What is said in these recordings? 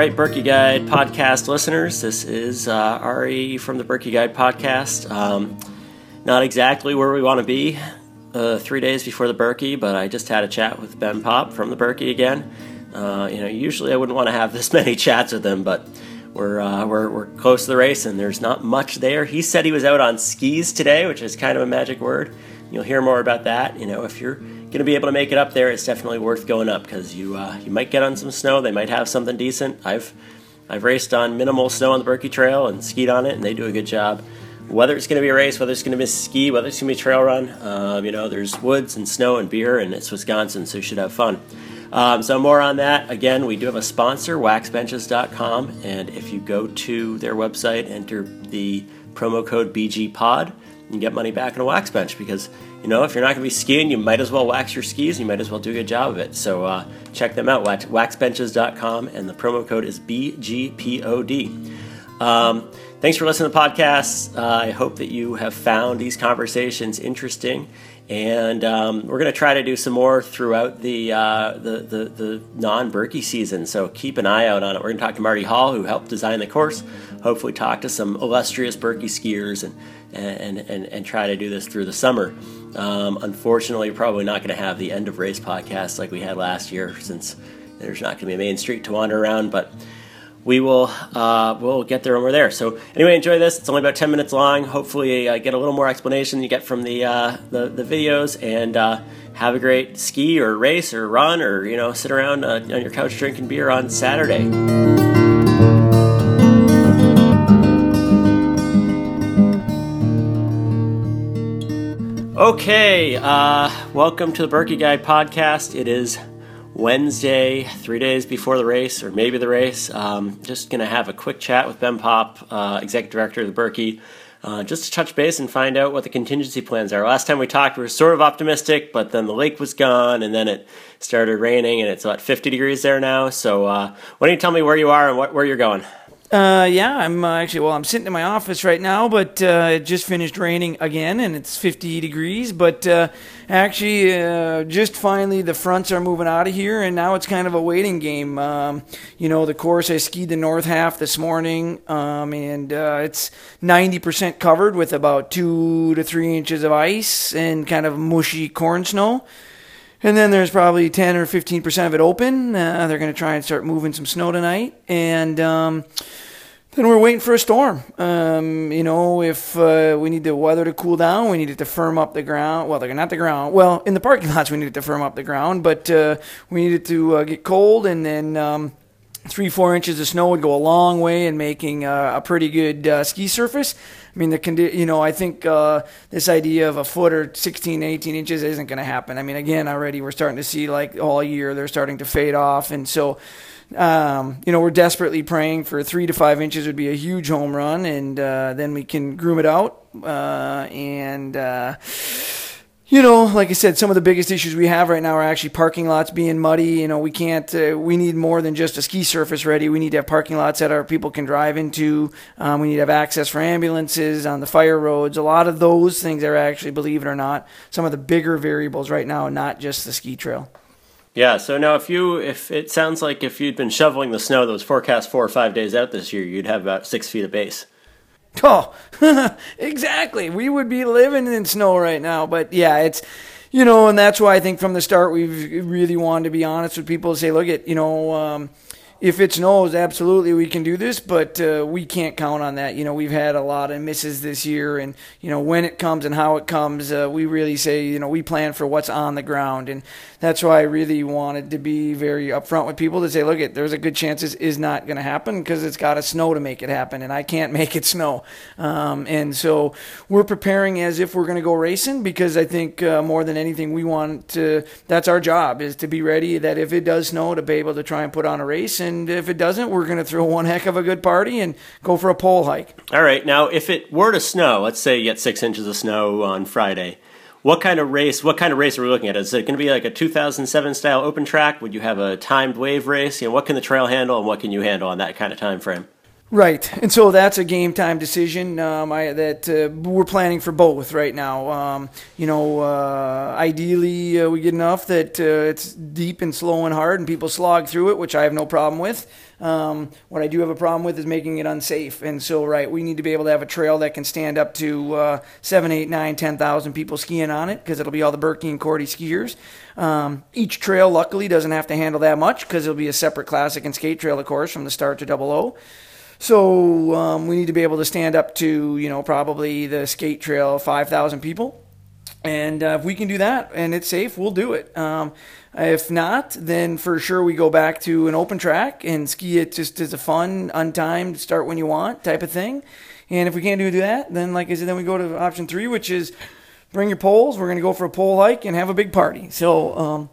right, Birkie Guide podcast listeners, this is uh, Ari from the Birkie Guide podcast. Um, not exactly where we want to be uh, three days before the Birkie, but I just had a chat with Ben Popp from the Birkie again. Uh, you know, usually I wouldn't want to have this many chats with him, but we're, uh, we're, we're close to the race and there's not much there. He said he was out on skis today, which is kind of a magic word. You'll hear more about that. You know, if you're going to be able to make it up there, it's definitely worth going up because you uh, you might get on some snow. They might have something decent. I've I've raced on minimal snow on the Birkie Trail and skied on it, and they do a good job. Whether it's going to be a race, whether it's going to be a ski, whether it's going to be a trail run, um, you know, there's woods and snow and beer, and it's Wisconsin, so you should have fun. Um, so more on that. Again, we do have a sponsor, waxbenches.com, and if you go to their website, enter the promo code BGPod, you get money back in a wax bench because you know if you're not going to be skiing, you might as well wax your skis. You might as well do a good job of it. So uh, check them out, wax, waxbenches.com, and the promo code is BGPOD. Um, thanks for listening to the podcast. Uh, I hope that you have found these conversations interesting and um, we're going to try to do some more throughout the uh, the, the, the non Birkie season. So keep an eye out on it. We're going to talk to Marty Hall, who helped design the course. Hopefully, talk to some illustrious Birkie skiers and and, and, and try to do this through the summer. Um, unfortunately, probably not going to have the end of race podcast like we had last year, since there's not going to be a main street to wander around. But we will uh, we'll get there when we're there. So anyway, enjoy this. It's only about ten minutes long. Hopefully, uh, get a little more explanation you get from the uh, the, the, videos, and uh, have a great ski or race or run or you know sit around uh, on your couch drinking beer on Saturday. Okay, uh, welcome to the Birkie Guide podcast. It is Wednesday, three days before the race, or maybe the race. Um, just going to have a quick chat with Ben Popp, uh, executive director of the Birkie, uh, just to touch base and find out what the contingency plans are. Last time we talked, we were sort of optimistic, but then the lake was gone, and then it started raining, and it's about 50 degrees there now. So, uh, why don't you tell me where you are and what, where you're going? Uh, yeah, I'm uh, actually, well, I'm sitting in my office right now, but uh, it just finished raining again and it's 50 degrees. But uh, actually, uh, just finally the fronts are moving out of here and now it's kind of a waiting game. Um, you know, the course, I skied the north half this morning um, and uh, it's 90% covered with about two to three inches of ice and kind of mushy corn snow. And then there's probably 10 or 15% of it open. Uh, they're going to try and start moving some snow tonight. And um, then we're waiting for a storm. Um, you know, if uh, we need the weather to cool down, we need it to firm up the ground. Well, they're not the ground. Well, in the parking lots, we need it to firm up the ground, but uh, we need it to uh, get cold, and then um, three, four inches of snow would go a long way in making uh, a pretty good uh, ski surface. I mean, the condi- you know, I think uh, this idea of a foot or 16, 18 inches isn't going to happen. I mean, again, already we're starting to see like all year they're starting to fade off, and so. Um, you know, we're desperately praying for three to five inches would be a huge home run, and uh, then we can groom it out. Uh, and uh, you know, like I said, some of the biggest issues we have right now are actually parking lots being muddy. You know, we can't, uh, we need more than just a ski surface ready. We need to have parking lots that our people can drive into. Um, we need to have access for ambulances on the fire roads. A lot of those things are actually, believe it or not, some of the bigger variables right now, not just the ski trail. Yeah. So now, if you, if it sounds like if you'd been shoveling the snow that was forecast four or five days out this year, you'd have about six feet of base. Oh, exactly. We would be living in snow right now. But yeah, it's, you know, and that's why I think from the start we've really wanted to be honest with people and say, look at, you know, um, if it snows, absolutely we can do this, but uh, we can't count on that. You know, we've had a lot of misses this year, and you know when it comes and how it comes, uh, we really say you know we plan for what's on the ground, and that's why I really wanted to be very upfront with people to say, look, it there's a good chance this is not going to happen because it's got to snow to make it happen, and I can't make it snow, um, and so we're preparing as if we're going to go racing because I think uh, more than anything we want to. That's our job is to be ready that if it does snow to be able to try and put on a race and and if it doesn't, we're going to throw one heck of a good party and go for a pole hike. All right. Now, if it were to snow, let's say you get six inches of snow on Friday, what kind of race? What kind of race are we looking at? Is it going to be like a 2007 style open track? Would you have a timed wave race? You know, what can the trail handle, and what can you handle on that kind of time frame? Right, and so that's a game time decision um, I, that uh, we're planning for both right now. Um, you know, uh, ideally uh, we get enough that uh, it's deep and slow and hard, and people slog through it, which I have no problem with. Um, what I do have a problem with is making it unsafe, and so right, we need to be able to have a trail that can stand up to uh, seven, eight, nine, ten thousand people skiing on it because it'll be all the Birkie and Korte skiers. Um, each trail, luckily, doesn't have to handle that much because it'll be a separate classic and skate trail, of course, from the start to double O. So um, we need to be able to stand up to, you know, probably the skate trail, 5,000 people. And uh, if we can do that and it's safe, we'll do it. Um, if not, then for sure we go back to an open track and ski it just as a fun, untimed, start when you want type of thing. And if we can't do that, then like I said, then we go to option three, which is bring your poles. We're going to go for a pole hike and have a big party. So um,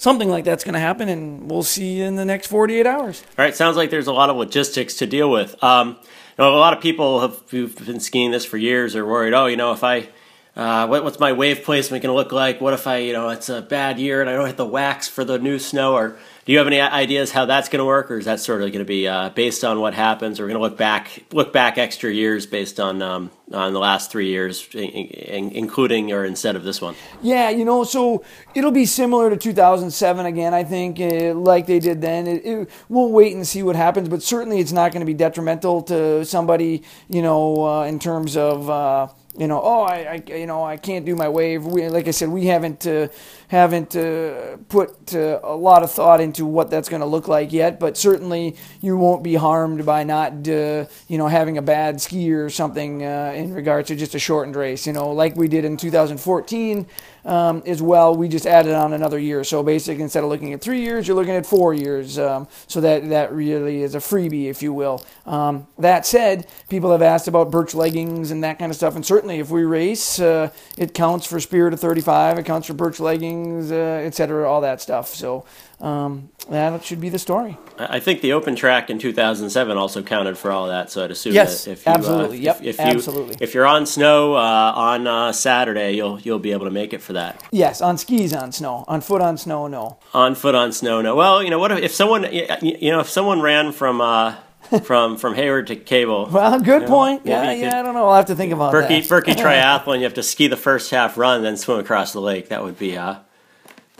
something like that's going to happen, and we'll see you in the next 48 hours. All right, sounds like there's a lot of logistics to deal with. Um, you know, a lot of people have who've been skiing this for years are worried. Oh, you know, if I uh, what, what's my wave placement going to look like? What if I, you know, it's a bad year and I don't hit the wax for the new snow? Or do you have any ideas how that's going to work, or is that sort of going to be uh, based on what happens? We're going to look back, look back extra years based on um, on the last three years, in, including or instead of this one? Yeah, you know, so it'll be similar to 2007 again. I think, uh, like they did then. It, it, we'll wait and see what happens, but certainly it's not going to be detrimental to somebody, you know, uh, in terms of uh, you know, oh, I, I, you know, I can't do my wave. We, like I said, we haven't uh, haven't uh, put uh, a lot of thought into what that's going to look like yet. But certainly, you won't be harmed by not, uh, you know, having a bad ski or something uh, in regards to just a shortened race. You know, like we did in 2014 um, as well. We just added on another year. So basically, instead of looking at three years, you're looking at four years. Um, so that that really is a freebie, if you will. Um, that said, people have asked about birch leggings and that kind of stuff, and certainly if we race, uh, it counts for Spirit of 35. It counts for birch leggings, uh, etc. All that stuff. So um, that should be the story. I think the open track in 2007 also counted for all that. So I'd assume yes, that if you, absolutely, uh, yep, if, if you, absolutely. If you're on snow uh, on uh, Saturday, you'll you'll be able to make it for that. Yes, on skis on snow, on foot on snow, no. On foot on snow, no. Well, you know what? If, if someone you know if someone ran from uh, from from Hayward to Cable. Well, good you know, point. Yeah, yeah. I don't know. I'll have to think about Birkie, that. Birkie triathlon. You have to ski the first half run, then swim across the lake. That would be uh,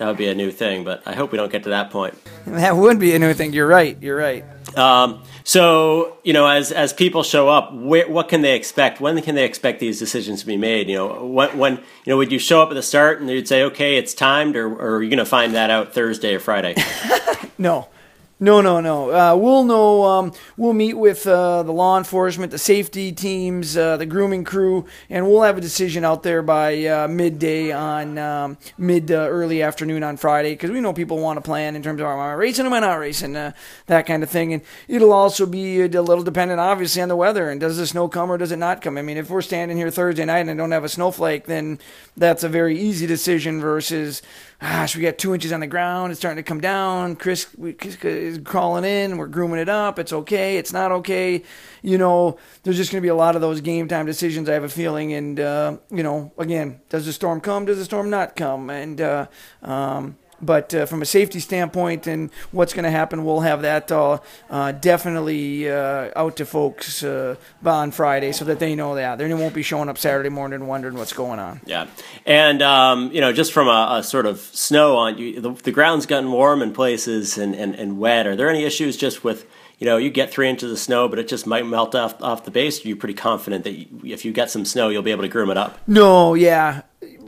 that would be a new thing. But I hope we don't get to that point. That would be a new thing. You're right. You're right. Um, so you know, as as people show up, wh- what can they expect? When can they expect these decisions to be made? You know, when, when you know would you show up at the start and you'd say, okay, it's timed, or, or are you going to find that out Thursday or Friday? no. No, no, no. Uh, we'll know. Um, we'll meet with uh, the law enforcement, the safety teams, uh, the grooming crew, and we'll have a decision out there by uh, midday on um, mid early afternoon on Friday because we know people want to plan in terms of am I racing, am I not racing, uh, that kind of thing. And it'll also be a little dependent, obviously, on the weather and does the snow come or does it not come. I mean, if we're standing here Thursday night and I don't have a snowflake, then that's a very easy decision versus gosh, we got two inches on the ground. It's starting to come down. Chris, Chris is crawling in. We're grooming it up. It's okay. It's not okay. You know, there's just going to be a lot of those game time decisions. I have a feeling. And uh, you know, again, does the storm come? Does the storm not come? And uh, um, but uh, from a safety standpoint and what's going to happen, we'll have that uh, uh, definitely uh, out to folks uh, on Friday so that they know that. They won't be showing up Saturday morning wondering what's going on. Yeah. And, um, you know, just from a, a sort of snow on, you, the, the, ground's gotten warm in places and, and, and wet. Are there any issues just with you know, you get three inches of snow, but it just might melt off off the base. Are you pretty confident that you, if you get some snow, you'll be able to groom it up? No, yeah,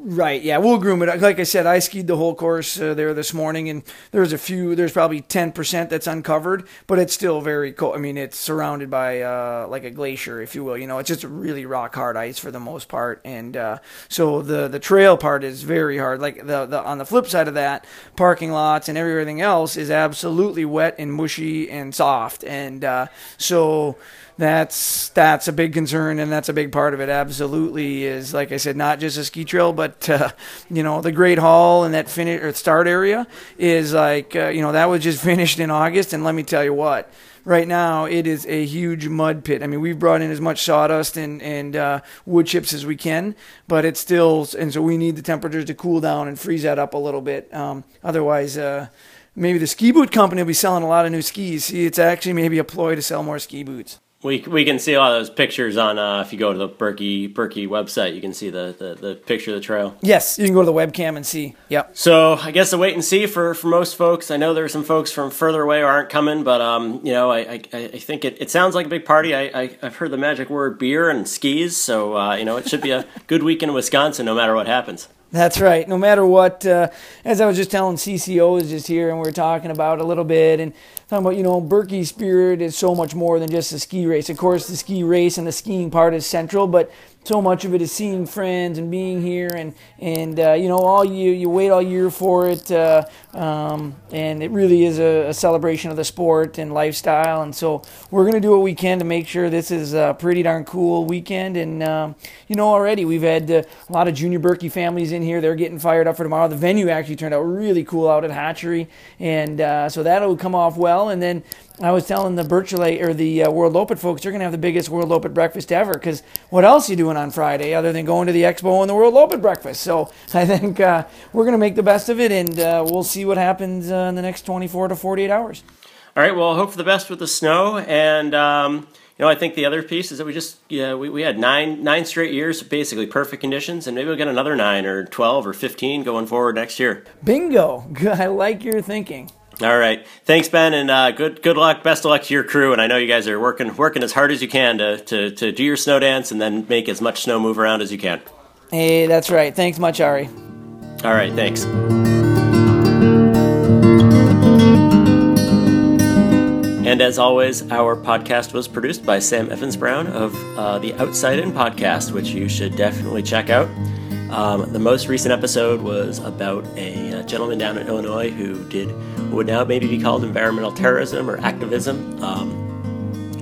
Right. Yeah, we'll groom it. Like I said, I skied the whole course uh, there this morning, and there's a few. There's probably ten percent that's uncovered, but it's still very cold. I mean, it's surrounded by uh, like a glacier, if you will. You know, it's just really rock hard ice for the most part, and uh, so the the trail part is very hard. Like the the on the flip side of that, parking lots and everything else is absolutely wet and mushy and soft, and uh, so that's that's a big concern and that's a big part of it absolutely is like i said not just a ski trail but uh, you know the great hall and that finish or start area is like uh, you know that was just finished in august and let me tell you what right now it is a huge mud pit. I mean we've brought in as much sawdust and, and uh, wood chips as we can but it's still and so we need the temperatures to cool down and freeze that up a little bit. Um, otherwise uh, maybe the ski boot company will be selling a lot of new skis. See it's actually maybe a ploy to sell more ski boots We, we can see all those pictures on uh, if you go to the Birkie Birkie website. You can see the, the, the picture of the trail. Yes, you can go to the webcam and see. Yep. So I guess a wait and see for, for most folks. I know there are some folks from further away who aren't coming, but um, you know, I, I, I think it, it sounds like a big party. I, I have heard the magic word beer and skis, so uh, you know it should be a good weekend in Wisconsin, no matter what happens. That's right. No matter what, uh, as I was just telling CCO is just here, and we are talking about a little bit, and talking about you know Birkie Spirit is so much more than just a ski race. Of course, the ski race and the skiing part is central, but so much of it is seeing friends and being here and and uh, you know all you you wait all year for it uh, um, and it really is a, a, celebration of the sport and lifestyle and so we're gonna do what we can to make sure this is a pretty darn cool weekend and um, you know already we've had uh, a lot of junior Birkie families in here. They're getting fired up for tomorrow. The venue actually turned out really cool out at Hatchery and uh, so that'll come off well and then I was telling the Birchallite or the uh, Worldloppet folks, you're going to have the biggest Worldloppet breakfast ever. Because what else are you doing on Friday other than going to the expo and the Worldloppet breakfast? So I think uh, we're going to make the best of it, and uh, we'll see what happens uh, in the next 24 to 48 hours. All right. Well, hope for the best with the snow, and um, you know, I think the other piece is that we just yeah we, we had nine nine straight years of basically perfect conditions, and maybe we'll get another nine or 12 or 15 going forward next year. Bingo! I like your thinking. All right. Thanks, Ben, and uh, good good luck. Best of luck to your crew. And I know you guys are working working as hard as you can to, to, to do your snow dance and then make as much snow move around as you can. Hey, that's right. Thanks much, Ari. All right. Thanks. And as always, our podcast was produced by Sam Evans Brown of uh, the Outside In podcast, which you should definitely check out. Um, the most recent episode was about a, uh, gentleman down in Illinois who did would now maybe be called environmental terrorism or activism. Um,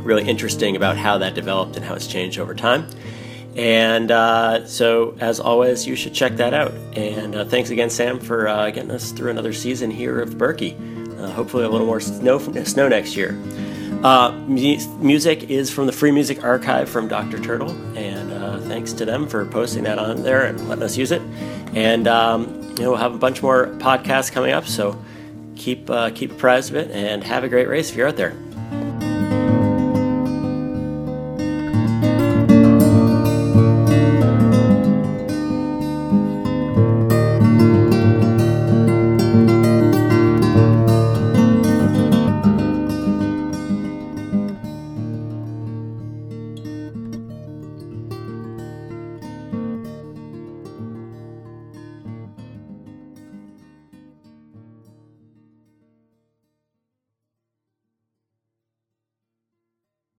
really interesting about how that developed and how it's changed over time. And uh, so, as always, you should check that out. And uh, thanks again, Sam, for uh, getting us through another season here of Birkie. Uh, hopefully, a little more snow, snow next year. Uh, mu- music is from the Free Music Archive from Dr. Turtle, and uh, thanks to them for posting that on there and letting us use it. And um, you know, we'll have a bunch more podcasts coming up, so keep uh, keep apprised of it and have a great race if you're out there.